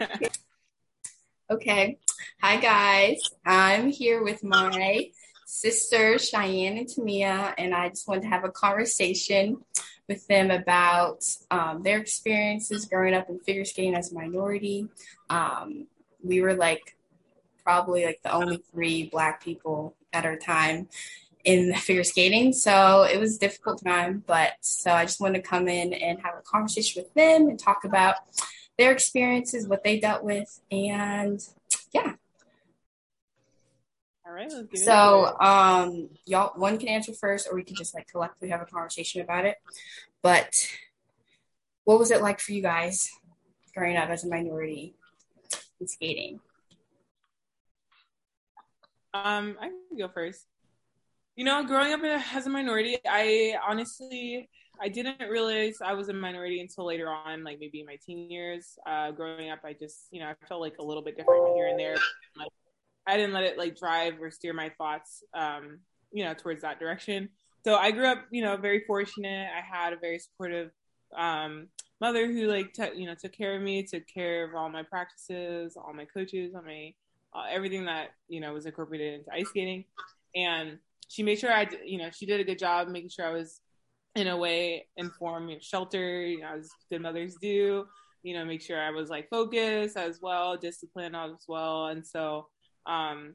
okay. Hi, guys. I'm here with my sister, Cheyenne and Tamia, and I just wanted to have a conversation with them about um, their experiences growing up in figure skating as a minority. Um, we were like probably like the only three black people at our time in figure skating. So it was a difficult time, but so I just wanted to come in and have a conversation with them and talk about their experiences, what they dealt with, and yeah. All right. so um y'all one can answer first or we can just like collectively have a conversation about it. But what was it like for you guys growing up as a minority in skating? Um, I can go first. You know, growing up as a minority, I honestly I didn't realize I was a minority until later on, like maybe in my teen years. Uh, growing up, I just you know I felt like a little bit different here and there. Like, I didn't let it like drive or steer my thoughts, um, you know, towards that direction. So I grew up, you know, very fortunate. I had a very supportive um, mother who like t- you know took care of me, took care of all my practices, all my coaches, all my uh, everything that you know was incorporated into ice skating, and she made sure I, you know, she did a good job making sure I was in a way inform shelter, you know, as good mothers do, you know, make sure I was like focused as well, disciplined as well, and so, um,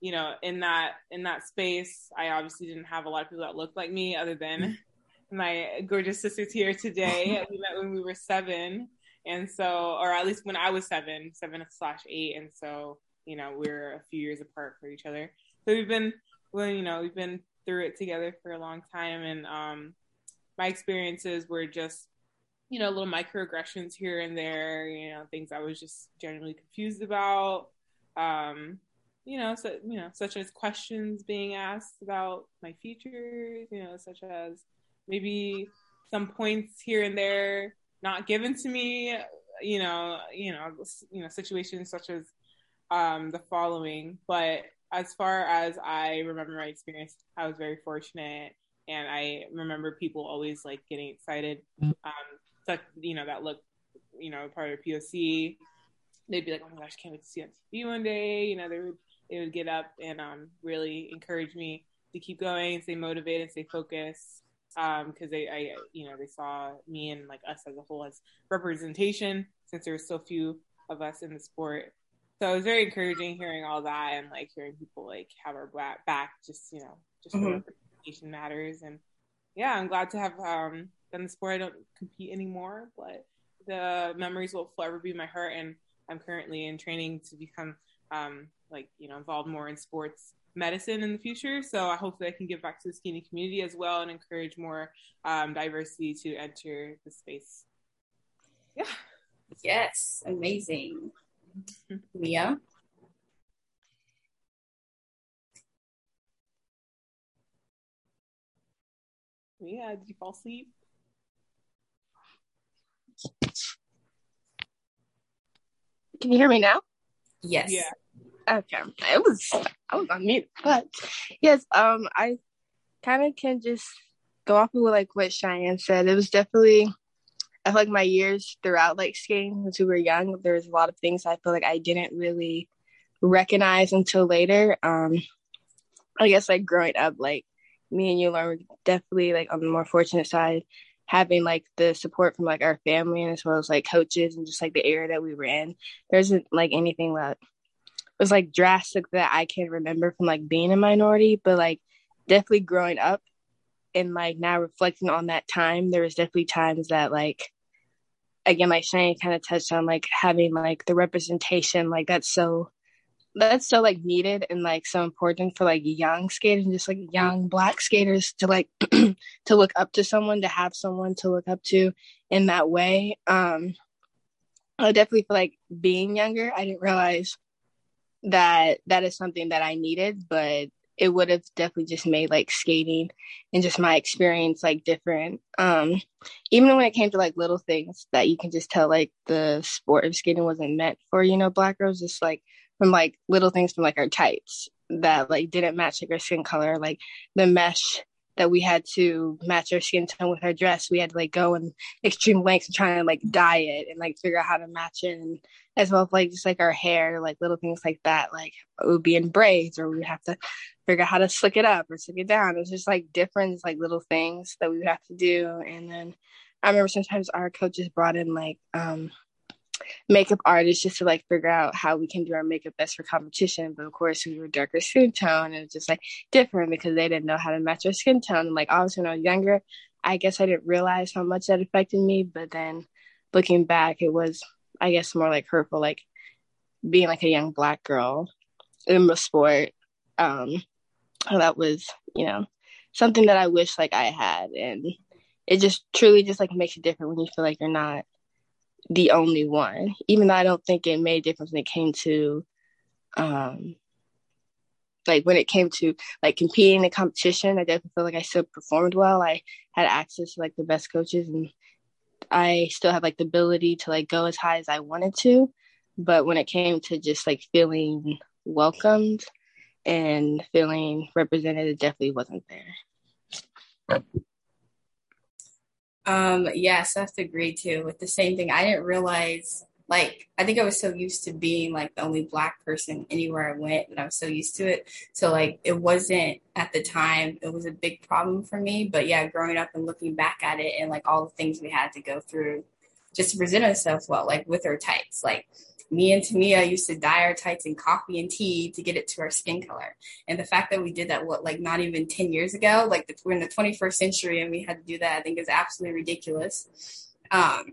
you know, in that in that space, I obviously didn't have a lot of people that looked like me, other than my gorgeous sisters here today. we met when we were seven, and so, or at least when I was seven, seven slash eight, and so you know, we're a few years apart for each other. So we've been, well, you know, we've been through it together for a long time. And um, my experiences were just, you know, little microaggressions here and there, you know, things I was just generally confused about. Um, you know, so, you know, such as questions being asked about my features, you know, such as maybe some points here and there not given to me, you know, you know, you know, situations such as um, the following. But as far as I remember my experience, I was very fortunate, and I remember people always like getting excited. Um, such you know that look, you know, part of POC. They'd be like, "Oh my gosh, can't wait to see on TV one day." You know, they would they would get up and um, really encourage me to keep going, and stay motivated, stay focused, because um, they, I, you know, they saw me and like us as a whole as representation, since there were so few of us in the sport so it was very encouraging hearing all that and like hearing people like have our back just you know just mm-hmm. Matters. And yeah i'm glad to have um done the sport. I don't compete anymore but the memories will forever be in my heart. And i'm currently in training to become um like you know involved more in sports medicine in the future. So i hope that i can give back to the skating community as well and encourage more um, diversity to enter the space. Yeah. Yes. Amazing. Mia? Mia, did you fall asleep? Can you hear me now? Yes. Yeah. Okay. It was I was on mute, but yes, um, I kind of can just go off of like what Cheyenne said. It was definitely I feel like my years throughout like skating since we were young, there was a lot of things I feel like I didn't really recognize until later. Um, I guess like growing up, like me and you learn definitely like on the more fortunate side, having like the support from like our family and as well as like coaches and just like the area that we were in. There isn't like anything that was like drastic that I can remember from like being a minority, but like definitely growing up and like now reflecting on that time, there was definitely times that like again, like Shane kind of touched on, like having like the representation, like that's so that's so like needed and like so important for like young skaters and just like young black skaters to like to look up to someone to have someone to look up to in that way um i definitely feel like being younger i didn't realize that that is something that i needed but it would have definitely just made like skating and just my experience like different. Um, even when it came to like little things that you can just tell like the sport of skating wasn't meant for, you know, black girls, just like from like little things from like our tights that like didn't match like our skin color, like the mesh that we had to match our skin tone with our dress. We had to like go in extreme lengths and try and like dye it and like figure out how to match it, and as well as like just like our hair, like little things like that. Like it would be in braids, or we would have to figure out how to slick it up or slick it down. It was just like different like little things that we would have to do, and then I remember sometimes our coaches brought in like um makeup artists just to like figure out how we can do our makeup best for competition. But of course, we were darker skin tone, and it's just like different because they didn't know how to match our skin tone. And like obviously, when I was younger, I guess I didn't realize how much that affected me. But then looking back, it was I guess more like hurtful, like being like a young black girl in the sport. Um, that was you know something that I wish like I had, and it just truly just like makes it different when you feel like you're not the only one, even though I don't think it made a difference when it came to, um, like when it came to like competing in competition. I definitely feel like I still performed well. I had access to like the best coaches, and I still have like the ability to like go as high as I wanted to. But when it came to just like feeling welcomed and feeling represented, it definitely wasn't there. Um, yes, I have to agree too with the same thing. I didn't realize, like, I think I was so used to being like the only black person anywhere I went that I was so used to it. So, like, it wasn't at the time, it was a big problem for me. But yeah, growing up and looking back at it and like all the things we had to go through just to present ourselves well, like with our tights, like, me and Tamia used to dye our tights in coffee and tea to get it to our skin color. And the fact that we did that, what, like not even 10 years ago, like the, we're in the 21st century and we had to do that, I think is absolutely ridiculous. Um,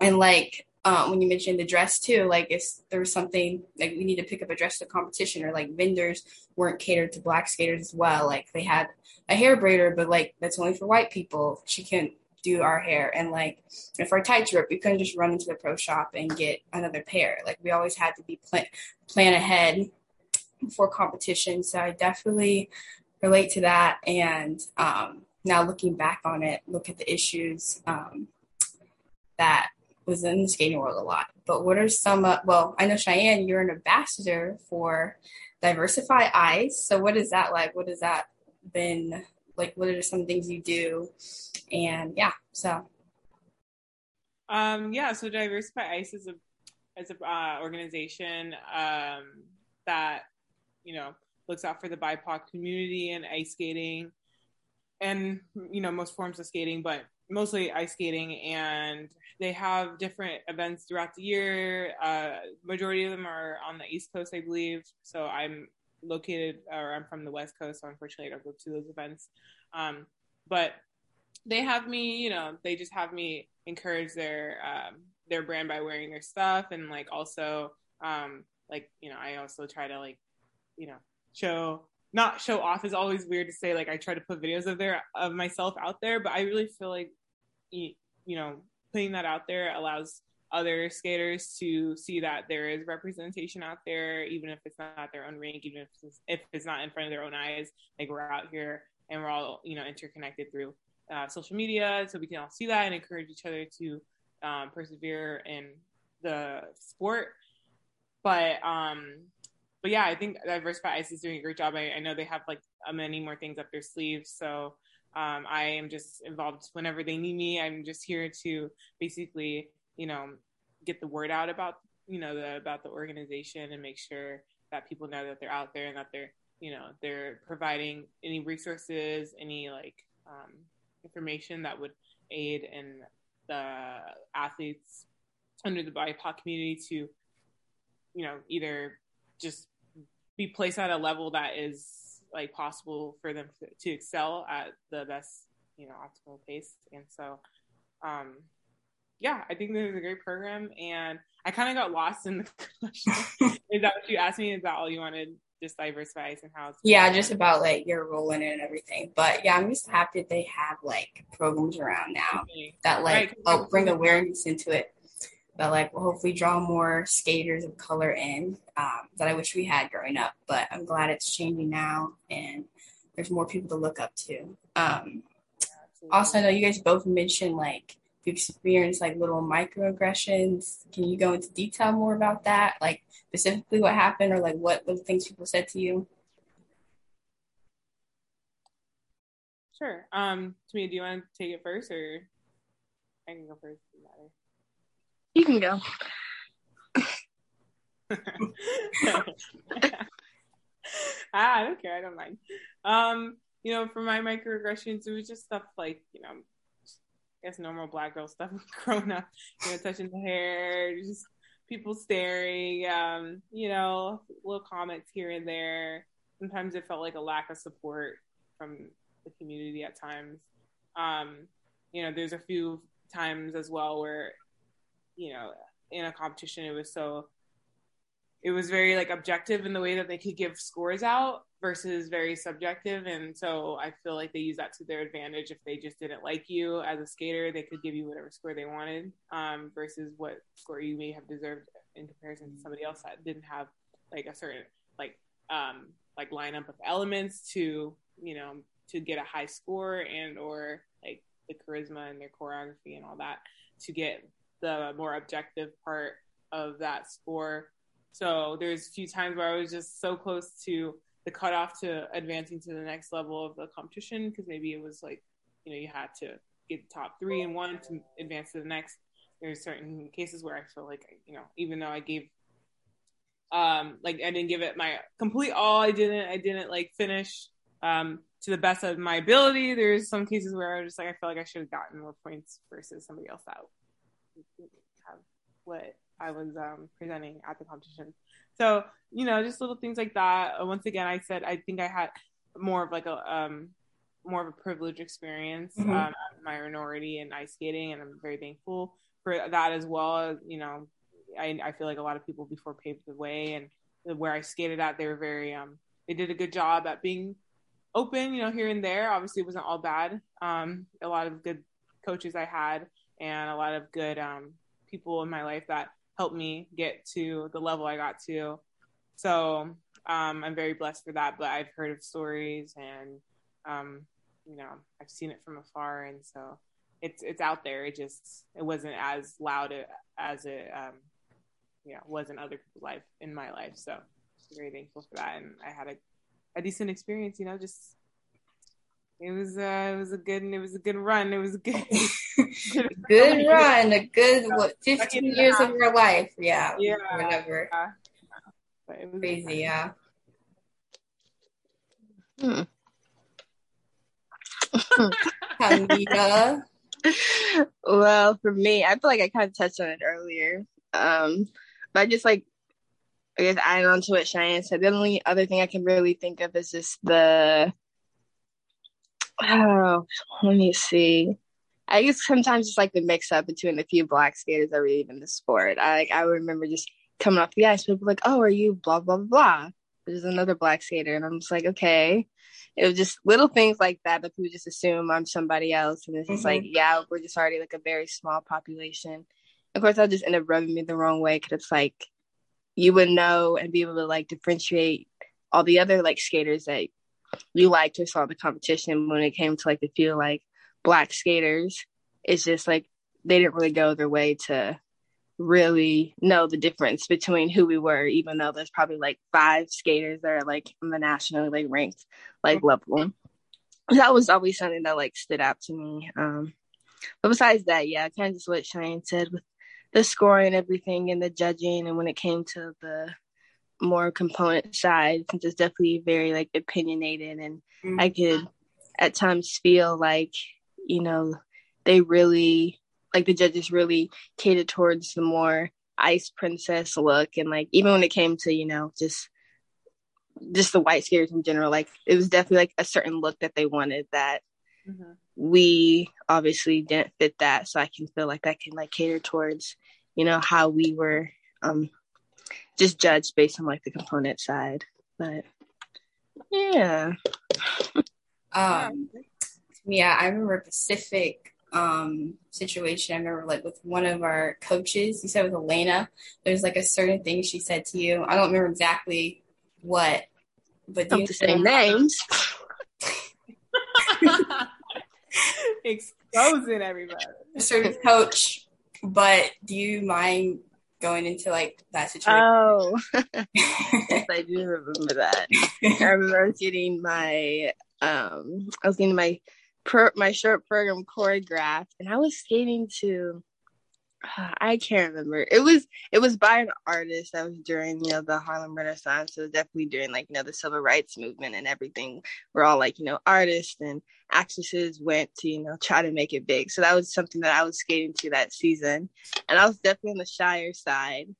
and like, um, when you mentioned the dress too, like if there was something like we need to pick up a dress to competition or like vendors weren't catered to black skaters as well. Like they had a hair braider, but like that's only for white people. She couldn't do our hair. And like, if our tights ripped, we couldn't just run into the pro shop and get another pair. Like, we always had to be plan plan ahead for competition. So I definitely relate to that. And um, now looking back on it, look at the issues um, that was in the skating world a lot. But what are some? Uh, well, I know Cheyenne, you're an ambassador for Diversify Ice. So what is that like? What has that been like what are some things you do? And yeah so. Um yeah so diversify ice is a as a uh, organization um that you know looks out for the bipoc community and ice skating and you know most forms of skating but mostly ice skating. And they have different events throughout the year. Uh majority of them are on the east coast i believe. So i'm located or I'm from the West Coast, so unfortunately I don't go to those events. Um, but they have me, you know, they just have me encourage their um, their brand by wearing their stuff and like also um, like you know I also try to like you know show not show off is always weird to say like I try to put videos of their of myself out there, but I really feel like you know putting that out there allows other skaters to see that there is representation out there, even if it's not their own rink, even if it's, if it's not in front of their own eyes. Like we're out here and we're all you know interconnected through uh, social media, so we can all see that and encourage each other to um, persevere in the sport. But um, but yeah, I think Diversify Ice is doing a great job. I, I know they have like many more things up their sleeves, so um, I am just involved whenever they need me. I'm just here to basically you know, get the word out about, you know, the, about the organization and make sure that people know that they're out there and that they're, you know, they're providing any resources, any like um, information that would aid in the athletes under the BIPOC community to, you know, either just be placed at a level that is like possible for them to, to excel at the best, you know, optimal pace. And so, um, yeah, I think this is a great program. And I kind of got lost in the question. is that what you asked me? Is that all you wanted? Just diversify and how it's yeah, just about like your role in it and everything. But yeah, I'm just happy they have like programs around now okay. that like right. oh bring awareness into it. But like will hopefully draw more skaters of color in um, that I wish we had growing up. But I'm glad it's changing now and there's more people to look up to. Um, yeah, also, I know you guys both mentioned like experienced like little microaggressions. Can you go into detail more about that? Like specifically what happened or like what the things people said to you? Sure. Um, Tamia, do you want to take it first, or I can go first? You can go. ah, I don't care. I don't mind. Um, you know, for my microaggressions, it was just stuff like, you know, Guess normal black girl stuff growing up, you know, touching the hair, just people staring, um, you know, little comments here and there. Sometimes it felt like a lack of support from the community at times. Um, you know, there's a few times as well where, you know, in a competition, it was so it was very like objective in the way that they could give scores out versus very subjective. And so i feel like they use that to their advantage. If they just didn't like you as a skater they could give you whatever score they wanted um, versus what score you may have deserved in comparison to somebody else that didn't have like a certain like um like lineup of elements to you know to get a high score and or like the charisma and their choreography and all that to get the more objective part of that score so there's a few times where I was just so close to the cutoff to advancing to the next level of the competition because maybe it was like, you know, you had to get top three and one to advance to the next. There's certain cases where I feel like, you know, even though I gave, um, like I didn't give it my complete all, I didn't, I didn't like finish, um, to the best of my ability. There's some cases where I was just like, I feel like I should have gotten more points versus somebody else that have what I was um, presenting at the competition. So, you know, just little things like that. Uh, once again, I said I think I had more of like a um, more of a privileged experience, mm-hmm. um, minority in ice skating, and I'm very thankful for that as well. You know, I, I feel like a lot of people before paved the way, and where I skated at, they were very um, they did a good job at being open. You know, here and there. Obviously, it wasn't all bad. Um, a lot of good coaches I had, and a lot of good um, people in my life that helped me get to the level I got to. So um, I'm very blessed for that. But I've heard of stories and um, you know I've seen it from afar, and so it's it's out there. It just it wasn't as loud as it um, know was in other people's life in my life. So I'm very thankful for that, and I had a a decent experience. You know, just it was uh, it was a good it was a good run. It was good good run. A good what fifteen years of your life. Yeah. Yeah. Whatever. Yeah. Crazy. Yeah. Hmm. well, for me, I feel like I kind of touched on it earlier. Um, but I just like I guess adding on to what Cheyenne said. The only other thing I can really think of is just the Oh, let me see. I guess sometimes it's like the mix up between the few black skaters that were even in the sport. I like I remember just coming off the ice, people like, "Oh, are you blah blah blah?" There's another black skater, and I'm just like, okay. It was just little things like that that people just assume I'm somebody else, and it's just mm-hmm. like, yeah, we're just already like a very small population. Of course, that just end up rubbing me the wrong way because it's like you would know and be able to like differentiate all the other like skaters that you liked or saw the competition when it came to like the few like black skaters. It's just like they didn't really go their way to really know the difference between who we were, even though there's probably like five skaters that are like in the nationally like ranked like level. That was always something that like stood out to me. Um, but besides that, yeah, kind of just what Cheyenne said with the scoring and everything and the judging, and when it came to the more component side since it's definitely very like opinionated and mm-hmm. I could at times feel like, you know, they really like the judges really catered towards the more ice princess look and like even when it came to, you know, just just the white skaters in general, like it was definitely like a certain look that they wanted that mm-hmm. we obviously didn't fit that. So I can feel like that can like cater towards, you know, how we were um just judged based on like the component side. But yeah. um yeah, I remember a Pacific um situation. I remember like with one of our coaches, you said with Elena, there's like a certain thing she said to you. I don't remember exactly what, but do you say names? Exposing everybody. A certain coach, but do you mind going into like that situation. Oh, yes, I do remember that. I remember getting my, um, I was getting my per, my short program choreographed, and I was skating to uh, I can't remember. It was it was by an artist that was during you know the Harlem Renaissance. So definitely during like you know the civil rights movement and everything. We're all like you know artists and actresses went to you know try to make it big. So that was something that I was skating to that season, and I was definitely on the shyer side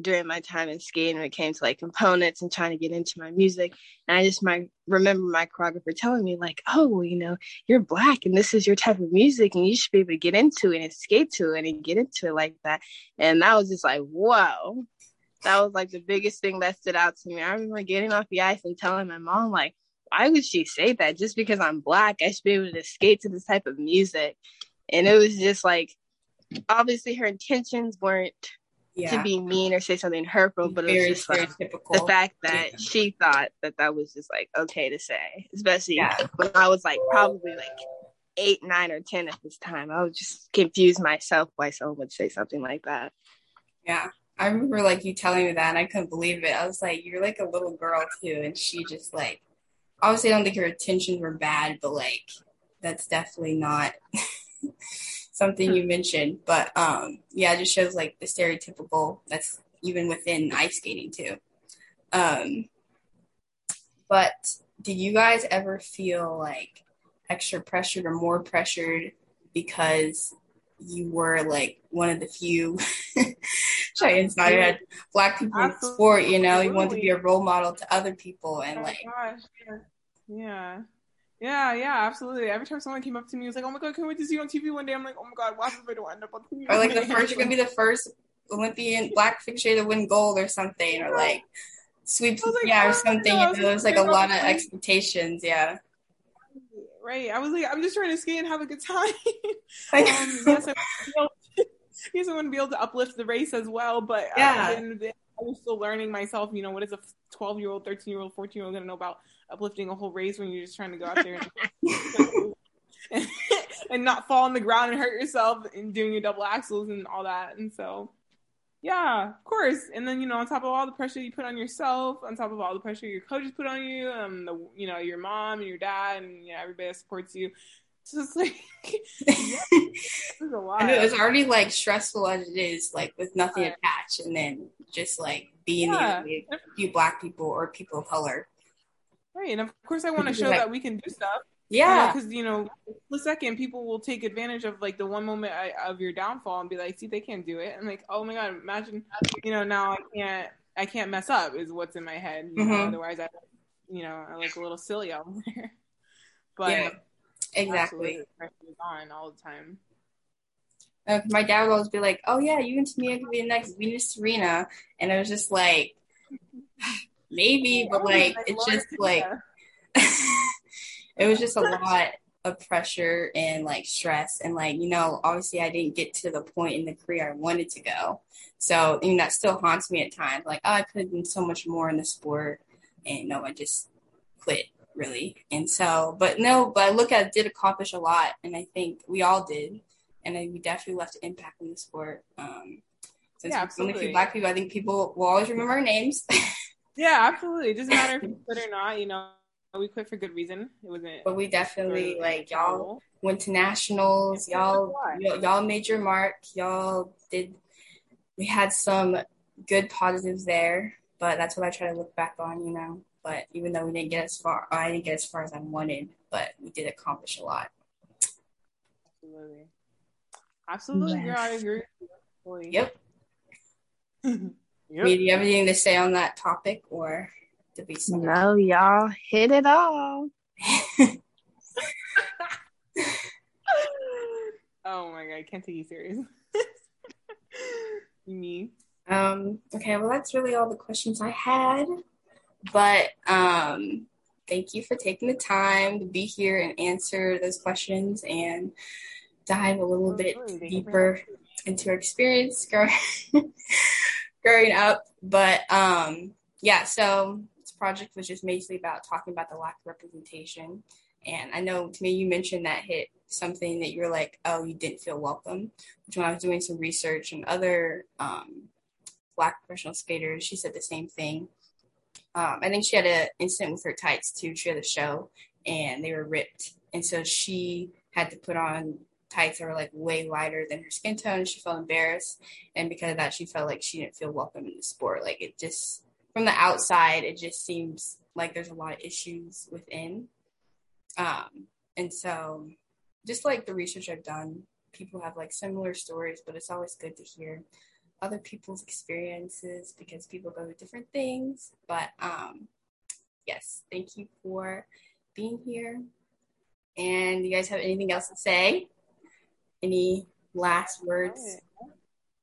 during my time in skating when it came to like components and trying to get into my music. And I just my remember my choreographer telling me like, oh, you know, you're black and this is your type of music and you should be able to get into it and skate to it and get into it like that. And that was just like, whoa. That was like the biggest thing that stood out to me. I remember getting off the ice and telling my mom like, why would she say that? Just because I'm black, I should be able to skate to this type of music. And it was just like obviously her intentions weren't yeah. to be mean or say something hurtful, but Very it was just like the fact that yeah. she thought that that was just like okay to say, especially yeah. when I was like probably like eight, nine, or ten at this time. I would just confuse myself why someone would say something like that. Yeah. I remember like you telling me that and I couldn't believe it. I was like, You're like a little girl too and she just like obviously I don't think her intentions were bad, but like that's definitely not something you mentioned. But um, yeah, it just shows like the stereotypical that's even within ice skating too. Um, but did you guys ever feel like extra pressured or more pressured because you were like one of the few Cheyenne's not had black people Absolutely. in sport, you know, you want to be a role model to other people and oh like gosh. yeah. Yeah, yeah, yeah, absolutely. Every time someone came up to me, was like, "Oh my god, can we just see you on TV one day?" I'm like, "Oh my god, what if I don't end up on TV?" Or like the first, you're gonna be the first Olympian black figure to win gold or something, or like sweep, like, yeah, or something. you know, there's like a lot of expectations. Yeah. Right. I was like, I'm just trying to skate and have a good time. um, yes, I yes, I want to be able to uplift the race as well, but uh, yeah. Uh, I was still learning myself. You know, what is a 12 year old, 13 year old, 14 year old going to know about uplifting a whole race when you're just trying to go out there and, and not fall on the ground and hurt yourself and doing your double axles and all that. And so, yeah, of course. And then you know, on top of all the pressure you put on yourself, on top of all the pressure your coaches put on you, um, the you know your mom and your dad and you know, everybody that supports you. So it's like yeah, a lot. I know it's already like stressful as it is, like with nothing attached, and then just like being yeah. the few black people or people of color. Right, and of course, I want to show like, that we can do stuff. Yeah, because you know, a second, people will take advantage of like the one moment I, of your downfall and be like, "See, they can't do it," and like, "Oh my god, imagine, you know, now I can't, I can't mess up," is what's in my head. You mm-hmm. know, otherwise, I, you know, I look a little silly out there. but yeah, exactly, on all the time. Uh, my dad would always be like, "Oh yeah, you and Tamia could be the next Venus Serena," and I was just like maybe, but like it's just like it was just a lot of pressure and like stress and like you know obviously I didn't get to the point in the career I wanted to go. So I mean that still haunts me at times. Like oh, I could have been so much more in the sport, and no, I just quit really. And so, but no, but I look at it, did accomplish a lot, and I think we all did, and we definitely left an impact in the sport. Um, since yeah, absolutely. only few black people, I think people will always remember our names. Yeah, absolutely. It doesn't matter if you quit or not. You know, we quit for good reason. It wasn't. But we definitely like y'all went to nationals. Y'all, y'all made your mark. Y'all did. We had some good positives there, but that's what I try to look back on. You know, but even though we didn't get as far, I didn't get as far as I wanted, but we did accomplish a lot. Absolutely. Absolutely, yes. girl. I agree. Yep. Yep. do you have anything to say on that topic or to be No, y'all hit it all. oh my god, I can't take you serious. Me. Um, okay, well that's really all the questions I had. But um thank you for taking the time to be here and answer those questions and dive a little bit deeper into your experience growing up. But um, yeah, so this project was just basically about talking about the lack of representation. And I know Tamia, you mentioned that hit something that you're like, oh, you didn't feel welcome. Which when I was doing some research and other um, black professional skaters, she said the same thing. Um, I think she had an incident with her tights too. She had a show and they were ripped and so she had to put on tights that were like way wider than her skin tone. She felt embarrassed, and because of that, she felt like she didn't feel welcome in the sport. Like it just from the outside, it just seems like there's a lot of issues within. Um, and so, just like the research I've done, people have like similar stories, but it's always good to hear other people's experiences because people go through different things. But um, yes, thank you for being here. And you guys have anything else to say? Any last words?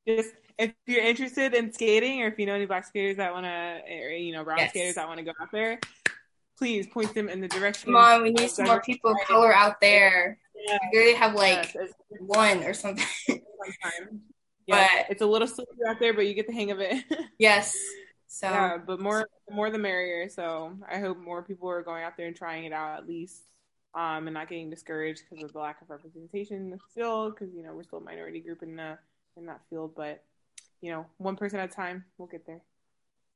Just if you're interested in skating, or if you know any black skaters that want to, you know, brown yes. skaters that want to go out there, please point them in the direction. Come on, we need some more people of color out there. Yeah. We already have like yes, one or something. Yeah, but it's a little slippery out there, but you get the hang of it. yes. So yeah, but more more the merrier. So I hope more people are going out there and trying it out at least, um, and not getting discouraged because of the lack of representation still, because you know we're still a minority group in the in that field. But you know, one person at a time, we'll get there.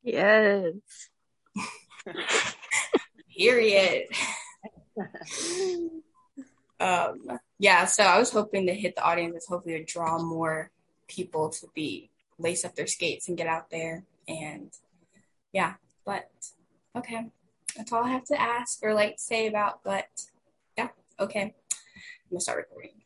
Yes. Period. um, yeah, so I was hoping to hit the audience, hopefully to draw more people to be lace up their skates and get out there and yeah, but okay. That's all I have to ask or like say about, but yeah, okay. I'm gonna start recording.